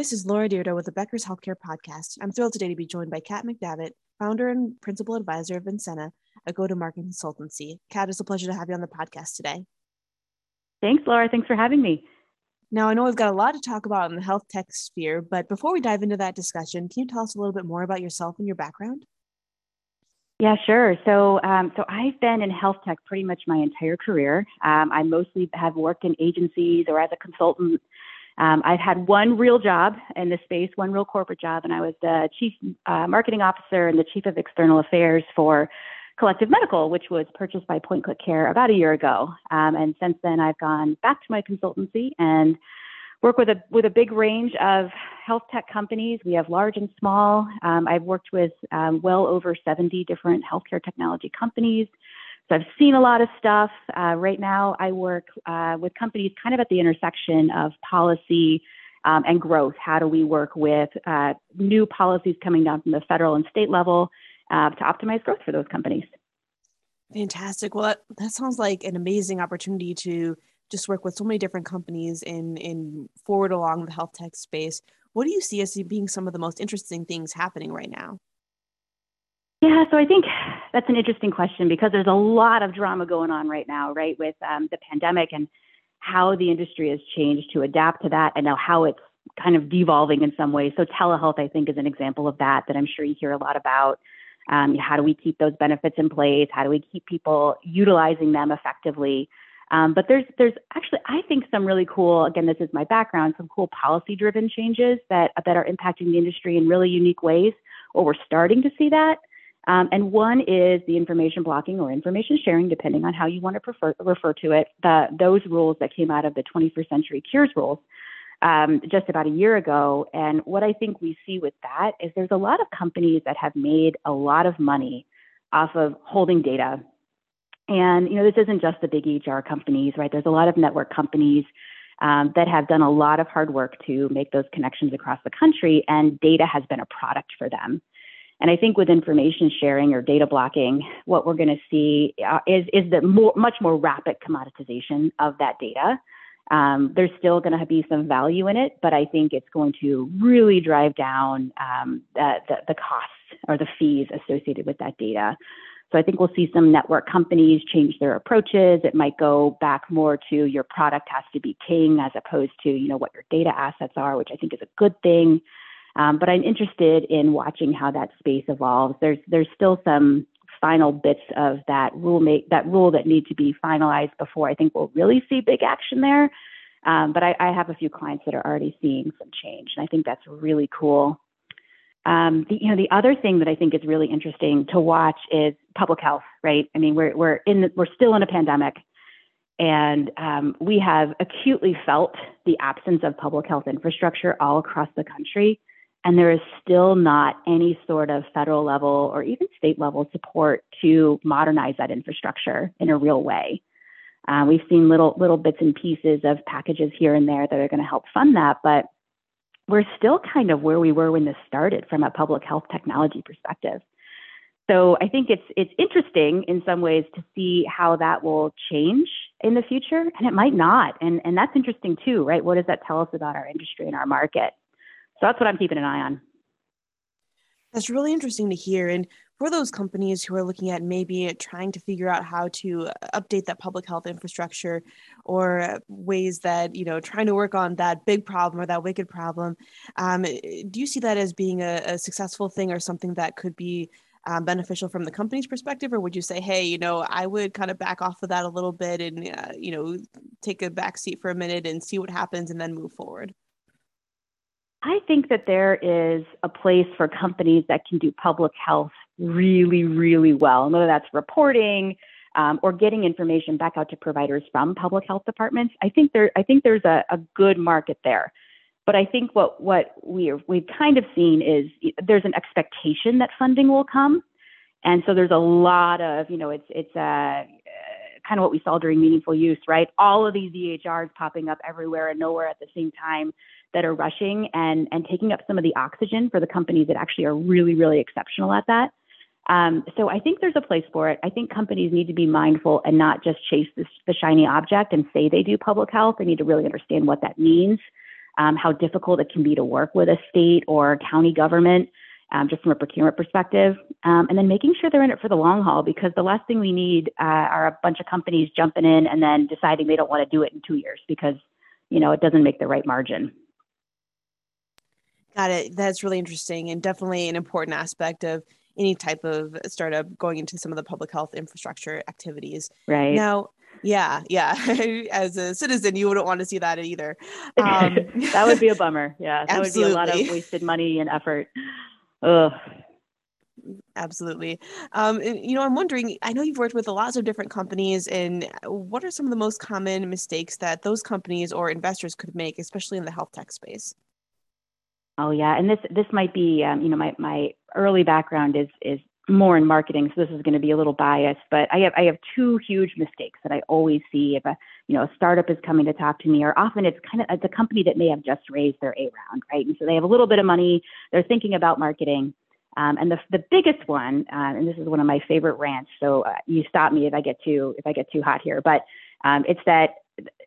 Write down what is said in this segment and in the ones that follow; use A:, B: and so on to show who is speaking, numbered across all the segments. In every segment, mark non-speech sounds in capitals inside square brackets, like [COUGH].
A: This is Laura Dyrda with the Becker's Healthcare Podcast. I'm thrilled today to be joined by Kat McDavitt, founder and principal advisor of Vincena, a go-to-market consultancy. Kat, it's a pleasure to have you on the podcast today.
B: Thanks, Laura. Thanks for having me.
A: Now, I know we've got a lot to talk about in the health tech sphere, but before we dive into that discussion, can you tell us a little bit more about yourself and your background?
B: Yeah, sure. So, um, so I've been in health tech pretty much my entire career. Um, I mostly have worked in agencies or as a consultant. Um, I've had one real job in this space, one real corporate job, and I was the chief uh, marketing officer and the chief of external affairs for Collective Medical, which was purchased by Point Click Care about a year ago. Um, and since then, I've gone back to my consultancy and work with a with a big range of health tech companies. We have large and small. Um, I've worked with um, well over 70 different healthcare technology companies. So I've seen a lot of stuff. Uh, right now, I work uh, with companies kind of at the intersection of policy um, and growth. How do we work with uh, new policies coming down from the federal and state level uh, to optimize growth for those companies?
A: Fantastic. Well, that, that sounds like an amazing opportunity to just work with so many different companies in in forward along the health tech space. What do you see as being some of the most interesting things happening right now?
B: Yeah, so I think that's an interesting question because there's a lot of drama going on right now, right, with um, the pandemic and how the industry has changed to adapt to that and now how it's kind of devolving in some ways. So telehealth, I think, is an example of that that I'm sure you hear a lot about. Um, how do we keep those benefits in place? How do we keep people utilizing them effectively? Um, but there's there's actually I think some really cool again this is my background some cool policy driven changes that that are impacting the industry in really unique ways. Or we're starting to see that. Um, and one is the information blocking or information sharing, depending on how you want to prefer, refer to it. The, those rules that came out of the 21st Century Cures rules um, just about a year ago. And what I think we see with that is there's a lot of companies that have made a lot of money off of holding data. And you know, this isn't just the big EHR companies, right? There's a lot of network companies um, that have done a lot of hard work to make those connections across the country, and data has been a product for them. And I think with information sharing or data blocking, what we're going to see uh, is is the more, much more rapid commoditization of that data. Um, there's still going to be some value in it, but I think it's going to really drive down um, the, the, the costs or the fees associated with that data. So I think we'll see some network companies change their approaches. It might go back more to your product has to be king as opposed to you know what your data assets are, which I think is a good thing. Um, but I'm interested in watching how that space evolves. There's there's still some final bits of that rule make that rule that need to be finalized before I think we'll really see big action there. Um, but I, I, have a few clients that are already seeing some change, and I think that's really cool. Um, the, you know, the other thing that I think is really interesting to watch is public health. Right? I mean, we're we're in the, we're still in a pandemic, and um, we have acutely felt the absence of public health infrastructure all across the country. And there is still not any sort of federal level or even state level support to modernize that infrastructure in a real way. Uh, we've seen little little bits and pieces of packages here and there that are going to help fund that, but we're still kind of where we were when this started from a public health technology perspective. So I think it's it's interesting in some ways to see how that will change in the future, and it might not. And and that's interesting too, right? What does that tell us about our industry and our market? So that's what I'm keeping an eye on.
A: That's really interesting to hear. And for those companies who are looking at maybe trying to figure out how to update that public health infrastructure or ways that, you know, trying to work on that big problem or that wicked problem, um, do you see that as being a, a, successful thing or something that could be um, beneficial from the company's perspective? Or would you say, hey, you know, I would kind of back off of that a little bit and, uh, you know, take a back seat for a minute and see what happens and then move forward?
B: I think that there is a place for companies that can do public health really, really well, and whether that's reporting um, or getting information back out to providers from public health departments. I think there, I think there's a, a good market there. But I think what what we we've kind of seen is there's an expectation that funding will come, and so there's a lot of you know it's it's a uh, kind of what we saw during meaningful use, right? All of these EHRs popping up everywhere and nowhere at the same time that are rushing and, and taking up some of the oxygen for the companies that actually are really, really exceptional at that. Um, so I think there's a place for it. I think companies need to be mindful and not just chase this, the shiny object and say they do public health. They need to really understand what that means. um, how difficult it can be to work with a state or county government, um, just from a procurement perspective, um, and then making sure they're in it for the long haul because the last thing we need uh, are a bunch of companies jumping in and then deciding they don't want to do it in two years because you know it doesn't make the right margin.
A: Got it. That's really interesting and definitely an important aspect of any type of startup going into some of the public health infrastructure activities.
B: Right.
A: Now, yeah, yeah. [LAUGHS] As a citizen, you wouldn't want to see that either. [LAUGHS] Um,
B: that would be a bummer. Yeah, that
A: absolutely.
B: would be a lot of wasted money and effort. Ugh.
A: Absolutely. Um, and, you know, I'm wondering. I know you've worked with lots of different companies, and what are some of the most common mistakes that those companies or investors could make, especially in the health tech space?
B: Oh yeah, and this this might be um, you know my my early background is is more in marketing, so this is going to be a little biased. But I have I have two huge mistakes that I always see if a you know a startup is coming to talk to me, or often it's kind of it's a company that may have just raised their A round, right? And so they have a little bit of money, they're thinking about marketing. Um, and the the biggest one, uh, and this is one of my favorite rants. So uh, you stop me if I get too if I get too hot here, but um, it's that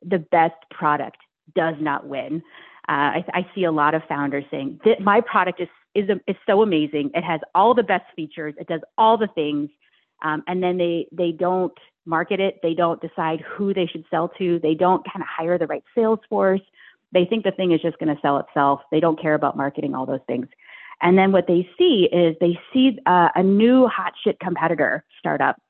B: the best product does not win. Uh, I, I, see a lot of founders saying my product is is is so amazing. It has all the best features. It does all the things, um, and then they they don't market it. They don't decide who they should sell to. They don't kind of hire the right sales force. They think the thing is just going to sell itself. They don't care about marketing all those things. And then what they see is they see uh, a new hot shit competitor startup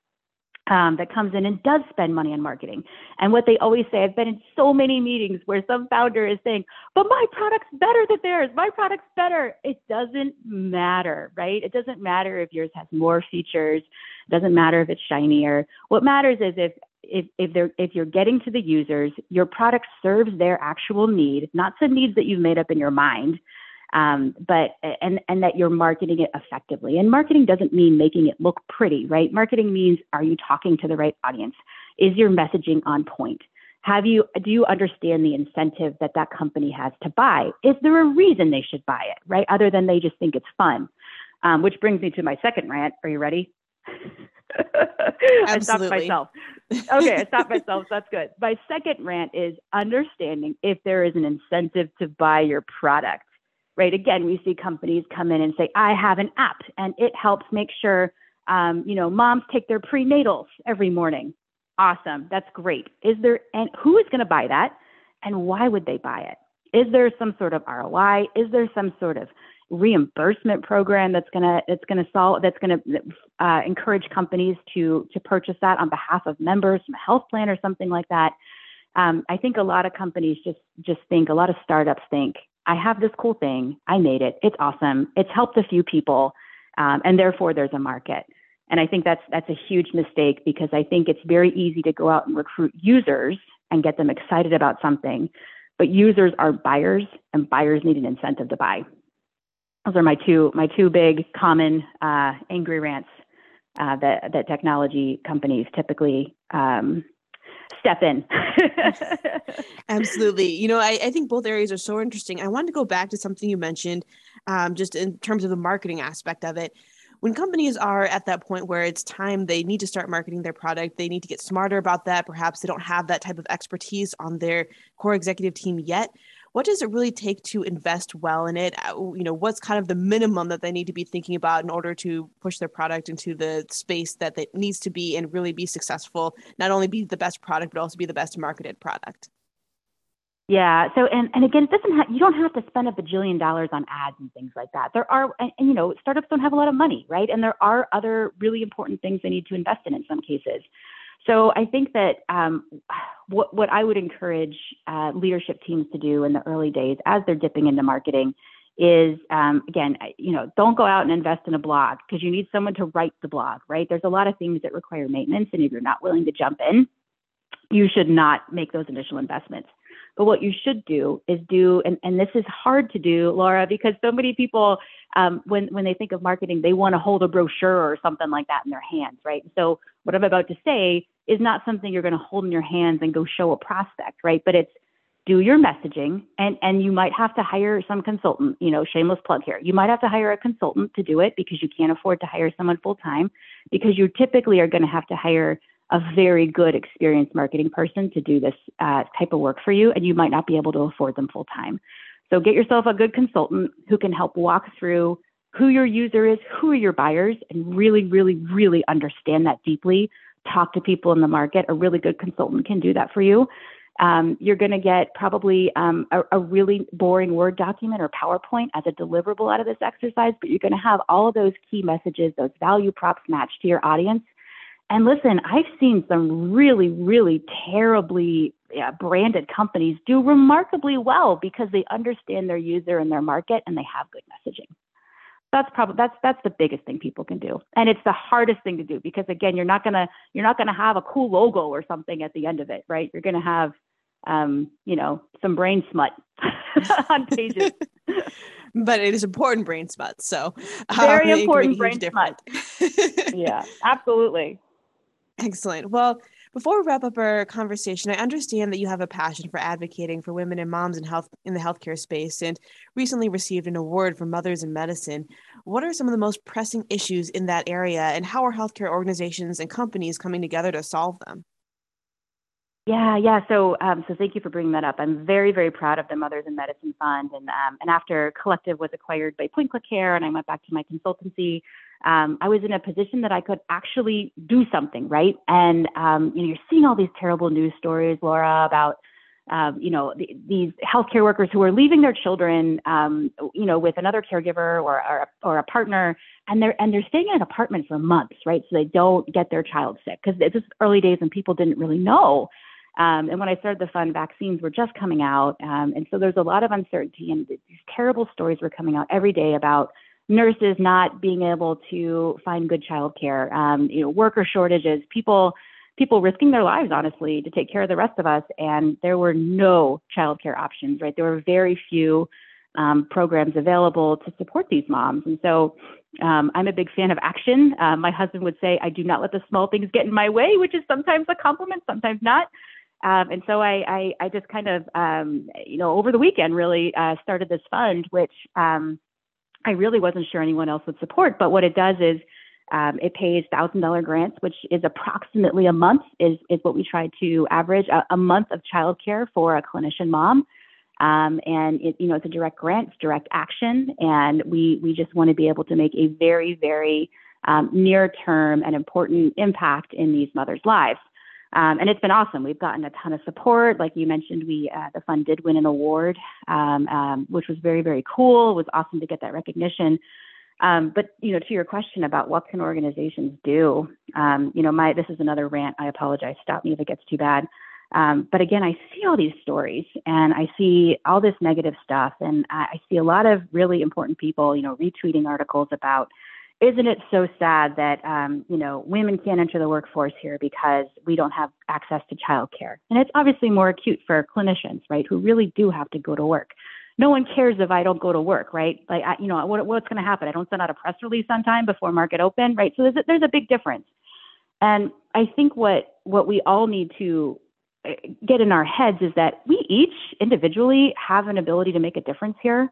B: um, that comes in and does spend money on marketing. And what they always say, I've been in so many meetings where some founder is saying, but my product's better than theirs. My product's better. It doesn't matter, right? It doesn't matter if yours has more features. It doesn't matter if it's shinier. What matters is if if if they're if you're getting to the users, your product serves their actual need, not some needs that you've made up in your mind um, but and and that you're marketing it effectively. And marketing doesn't mean making it look pretty, right? Marketing means are you talking to the right audience? Is your messaging on point? Have you do you understand the incentive that that company has to buy? Is there a reason they should buy it, right? Other than they just think it's fun. Um, which brings me to my second rant. Are you ready? [LAUGHS] I stopped myself. Okay, I stopped myself. So that's good. My second rant is understanding if there is an incentive to buy your product right? Again, we see companies come in and say, I have an app and it helps make sure, um, you know, moms take their prenatals every morning. Awesome. That's great. Is there, and who is going to buy that? And why would they buy it? Is there some sort of ROI? Is there some sort of reimbursement program that's going to that's going to solve that's going to uh, encourage companies to to purchase that on behalf of members from a health plan or something like that um, i think a lot of companies just just think a lot of startups think I have this cool thing. I made it. It's awesome. It's helped a few people, um, and therefore there's a market. And I think that's that's a huge mistake because I think it's very easy to go out and recruit users and get them excited about something, but users are buyers, and buyers need an incentive to buy. Those are my two my two big common uh, angry rants uh, that that technology companies typically um, step in. [LAUGHS]
A: Absolutely. You know, I, I, think both areas are so interesting. I wanted to go back to something you mentioned, um, just in terms of the marketing aspect of it. When companies are at that point where it's time they need to start marketing their product, they need to get smarter about that. Perhaps they don't have that type of expertise on their core executive team yet what does it really take to invest well in it uh, you know what's kind of the minimum that they need to be thinking about in order to push their product into the space that it needs to be and really be successful not only be the best product but also be the best marketed product
B: yeah. So, and, and again, it doesn't have, you don't have to spend a bajillion dollars on ads and things like that. There are, and, and, you know, startups don't have a lot of money, right? And there are other really important things they need to invest in in some cases. So I think that um, [SIGHS] what, what I would encourage uh, leadership teams to do in the early days as they're dipping into marketing is um, again, you know, don't go out and invest in a blog because you need someone to write the blog, right? There's a lot of things that require maintenance, and if you're not willing to jump in, you should not make those initial investments. But what you should do is do, and, and this is hard to do, Laura, because so many people, um, when when they think of marketing, they want to hold a brochure or something like that in their hands, right? So what I'm about to say is not something you're going to hold in your hands and go show a prospect, right? But it's do your messaging and and you might have to hire some consultant, you know, shameless plug here. You might have to hire a consultant to do it because you can't afford to hire someone full time because you typically are going to have to hire a very good experienced marketing person to do this uh, type of work for you and you might not be able to afford them full time. So get yourself a good consultant who can help walk through who your user is, who are your buyers, and really, really, really understand that deeply. Talk to people in the market. A really good consultant can do that for you. Um, you're going to get probably um, a, a, really boring Word document or PowerPoint as a deliverable out of this exercise, but you're going to have all of those key messages, those value props matched to your audience. And listen, I've seen some really, really terribly yeah, branded companies do remarkably well because they understand their user and their market and they have good messaging that's probably that's that's the biggest thing people can do. And it's the hardest thing to do because again you're not going to you're not going to have a cool logo or something at the end of it right? You're going to have um, you know some brain smut [LAUGHS] on pages. [LAUGHS]
A: But it is important brain smut so
B: very um, important brain smut. [LAUGHS] yeah absolutely.
A: Excellent. Well before we wrap up our conversation, I understand that you have a passion for advocating for women and moms in health in the healthcare space and recently received an award for Mothers in Medicine. What are some of the most pressing issues in that area and how are healthcare organizations and companies coming together to solve them?
B: Yeah, yeah. So, um, so thank you for bringing that up. I'm very, very proud of the Mothers in Medicine Fund, and um, and after Collective was acquired by Point Click Care, and I went back to my consultancy, um, I was in a position that I could actually do something, right? And um, you know, you're seeing all these terrible news stories, Laura, about um, you know the, these healthcare workers who are leaving their children, um, you know, with another caregiver or, or or a partner, and they're and they're staying in an apartment for months, right? So they don't get their child sick because it's just early days and people didn't really know. Um, and when I started the fund, vaccines were just coming out, um, and so there's a lot of uncertainty, and these terrible stories were coming out every day about nurses not being able to find good childcare, um, you know, worker shortages, people people risking their lives honestly to take care of the rest of us, and there were no childcare options. Right, there were very few um, programs available to support these moms, and so. Um, I'm a big fan of action. Uh, my husband would say, I do not let the small things get in my way, which is sometimes a compliment, sometimes not. Um, and so I, I, I, just kind of, um, you know, over the weekend really uh, started this fund, which um, I really wasn't sure anyone else would support. But what it does is um, it pays thousand dollar grants, which is approximately a month is is what we try to average a, a month of childcare for a clinician mom. Um, and it, you know it's a direct grant, it's direct action, and we we just want to be able to make a very very um, near term and important impact in these mothers' lives. Um, and it's been awesome. We've gotten a ton of support. Like you mentioned, we uh, the fund did win an award, um, um, which was very very cool. It was awesome to get that recognition. Um, but you know, to your question about what can organizations do, um, you know, my this is another rant. I apologize. Stop me if it gets too bad. Um, but again, I see all these stories and I see all this negative stuff, and I, I see a lot of really important people, you know, retweeting articles about isn't it so sad that um, you know women can't enter the workforce here because we don't have access to childcare? And it's obviously more acute for clinicians, right, who really do have to go to work. No one cares if I don't go to work, right? Like, I, you know, what, what's going to happen? I don't send out a press release on time before market open, right? So there's a, there's a big difference. And I think what what we all need to uh, get in our heads is that we each individually have an ability to make a difference here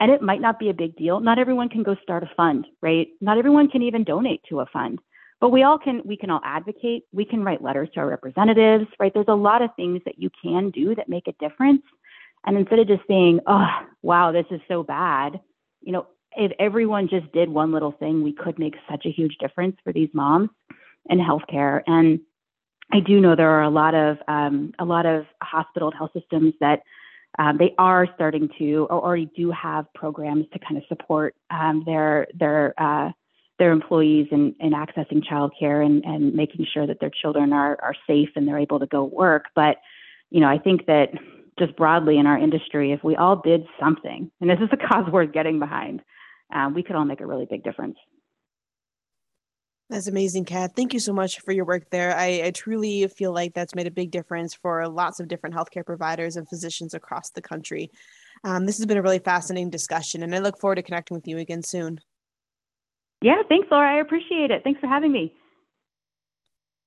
B: and it might not be a big deal. Not everyone can go start a fund, right? Not everyone can even donate to a fund. But we all can we can all advocate. We can write letters to our representatives, right? There's a lot of things that you can do that make a difference. And instead of just saying, "Oh, wow, this is so bad," you know, if everyone just did one little thing, we could make such a huge difference for these moms in healthcare. And I do know there are a lot of um, a lot of hospital health systems that um, they are starting to or already do have programs to kind of support um, their their uh, their employees in, in accessing childcare and, and making sure that their children are, are safe and they're able to go work. But, you know, I think that just broadly in our industry, if we all did something, and this is a [LAUGHS] cause worth getting behind, uh, we could all make a really big difference.
A: That's amazing, Kat. Thank you so much for your work there. I, I, truly feel like that's made a big difference for lots of different healthcare providers and physicians across the country. Um, this has been a really fascinating discussion, and I look forward to connecting with you again soon.
B: Yeah, thanks, Laura. I appreciate it. Thanks for having me.